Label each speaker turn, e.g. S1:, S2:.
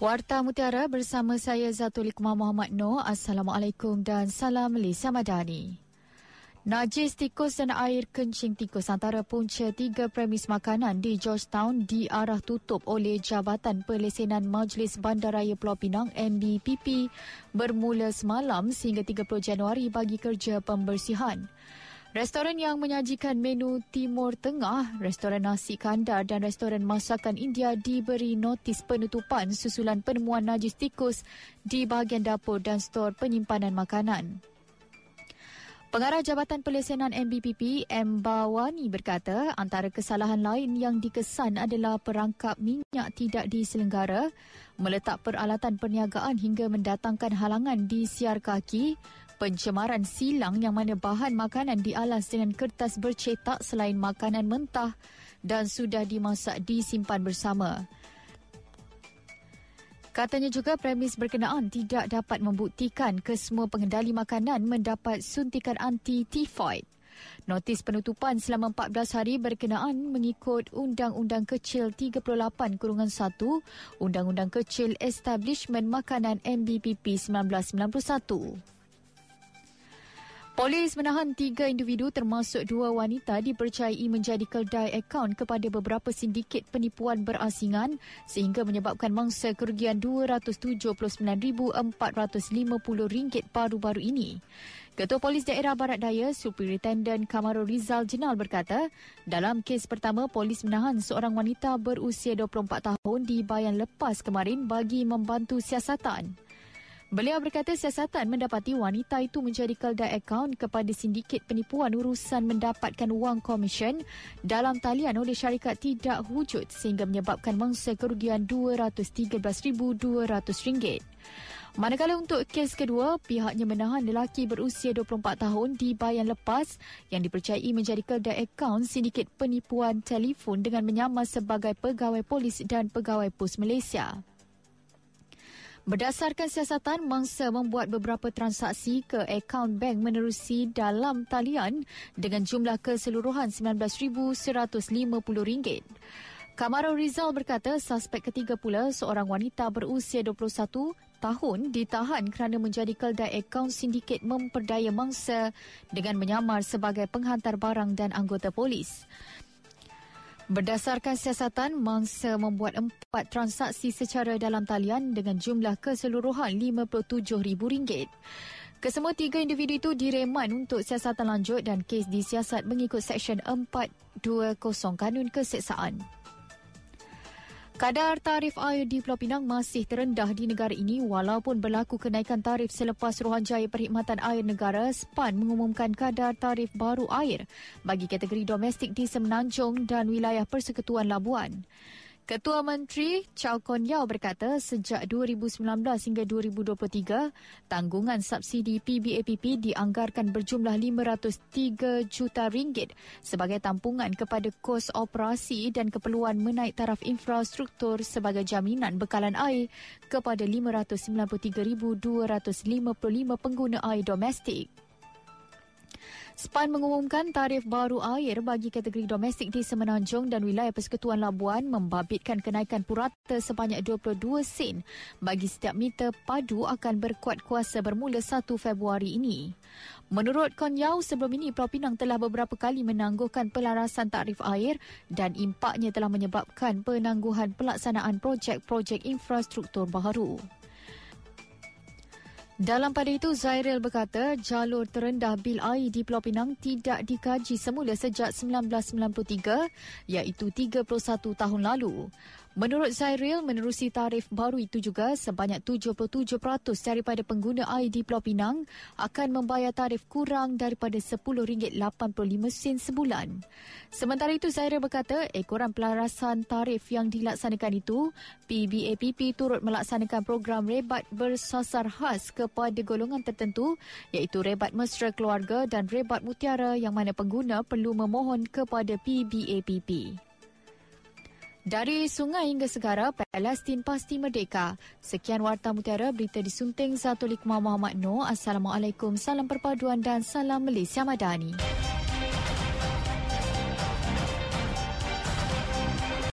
S1: Warta Mutiara bersama saya Zatul Iqmah Muhammad Noor. Assalamualaikum dan salam Malaysia Madani. Najis tikus dan air kencing tikus antara punca tiga premis makanan di Georgetown diarah tutup oleh Jabatan Pelesenan Majlis Bandaraya Pulau Pinang MBPP bermula semalam sehingga 30 Januari bagi kerja pembersihan. Restoran yang menyajikan menu Timur Tengah, restoran nasi kandar dan restoran masakan India diberi notis penutupan susulan penemuan najis tikus di bahagian dapur dan stor penyimpanan makanan. Pengarah Jabatan Pelesenan MBPP, M. Bawani berkata antara kesalahan lain yang dikesan adalah perangkap minyak tidak diselenggara, meletak peralatan perniagaan hingga mendatangkan halangan di siar kaki, pencemaran silang yang mana bahan makanan dialas dengan kertas bercetak selain makanan mentah dan sudah dimasak disimpan bersama. Katanya juga premis berkenaan tidak dapat membuktikan kesemua pengendali makanan mendapat suntikan anti-tifoid. Notis penutupan selama 14 hari berkenaan mengikut Undang-Undang Kecil 38 Kurungan 1 Undang-Undang Kecil Establishment Makanan MBPP 1991. Polis menahan tiga individu termasuk dua wanita dipercayai menjadi keldai akaun kepada beberapa sindiket penipuan berasingan sehingga menyebabkan mangsa kerugian RM279,450 baru-baru ini. Ketua Polis Daerah Barat Daya, Superintendent Kamarul Rizal Jenal berkata, dalam kes pertama, polis menahan seorang wanita berusia 24 tahun di Bayan Lepas kemarin bagi membantu siasatan. Beliau berkata siasatan mendapati wanita itu menjadi keldai akaun kepada sindiket penipuan urusan mendapatkan wang komisen dalam talian oleh syarikat tidak wujud sehingga menyebabkan mangsa kerugian RM213,200. Manakala untuk kes kedua, pihaknya menahan lelaki berusia 24 tahun di Bayan Lepas yang dipercayai menjadi keldai akaun sindiket penipuan telefon dengan menyamar sebagai pegawai polis dan pegawai pos Malaysia. Berdasarkan siasatan, mangsa membuat beberapa transaksi ke akaun bank menerusi dalam talian dengan jumlah keseluruhan RM19,150. Kamarul Rizal berkata suspek ketiga pula seorang wanita berusia 21 tahun ditahan kerana menjadi keldai akaun sindiket memperdaya mangsa dengan menyamar sebagai penghantar barang dan anggota polis. Berdasarkan siasatan, mangsa membuat empat transaksi secara dalam talian dengan jumlah keseluruhan RM57,000. Kesemua tiga individu itu direman untuk siasatan lanjut dan kes disiasat mengikut Seksyen 420 Kanun Keseksaan. Kadar tarif air di Pulau Pinang masih terendah di negara ini walaupun berlaku kenaikan tarif selepas Ruhanjaya Perkhidmatan Air Negara SPAN mengumumkan kadar tarif baru air bagi kategori domestik di Semenanjung dan wilayah Persekutuan Labuan. Ketua Menteri Chow Kon Yao berkata sejak 2019 hingga 2023, tanggungan subsidi PBAPP dianggarkan berjumlah 503 juta ringgit sebagai tampungan kepada kos operasi dan keperluan menaik taraf infrastruktur sebagai jaminan bekalan air kepada 593,255 pengguna air domestik. SPAN mengumumkan tarif baru air bagi kategori domestik di Semenanjung dan wilayah Persekutuan Labuan membabitkan kenaikan purata sebanyak 22 sen bagi setiap meter padu akan berkuat kuasa bermula 1 Februari ini. Menurut Konyau, sebelum ini Pulau Pinang telah beberapa kali menangguhkan pelarasan tarif air dan impaknya telah menyebabkan penangguhan pelaksanaan projek-projek infrastruktur baru. Dalam pada itu, Zairil berkata jalur terendah bil air di Pulau Pinang tidak dikaji semula sejak 1993 iaitu 31 tahun lalu. Menurut Zairil, menerusi tarif baru itu juga sebanyak 77% daripada pengguna di Pulau Pinang akan membayar tarif kurang daripada RM10.85 sebulan. Sementara itu, Zairil berkata ekoran pelarasan tarif yang dilaksanakan itu, PBAPP turut melaksanakan program rebat bersasar khas kepada golongan tertentu iaitu rebat mesra keluarga dan rebat mutiara yang mana pengguna perlu memohon kepada PBAPP. Dari sungai hingga segara, Palestin pasti merdeka. Sekian Warta Mutiara, berita disunting Zatulik Muhammad Noor. Assalamualaikum, salam perpaduan dan salam Malaysia Madani.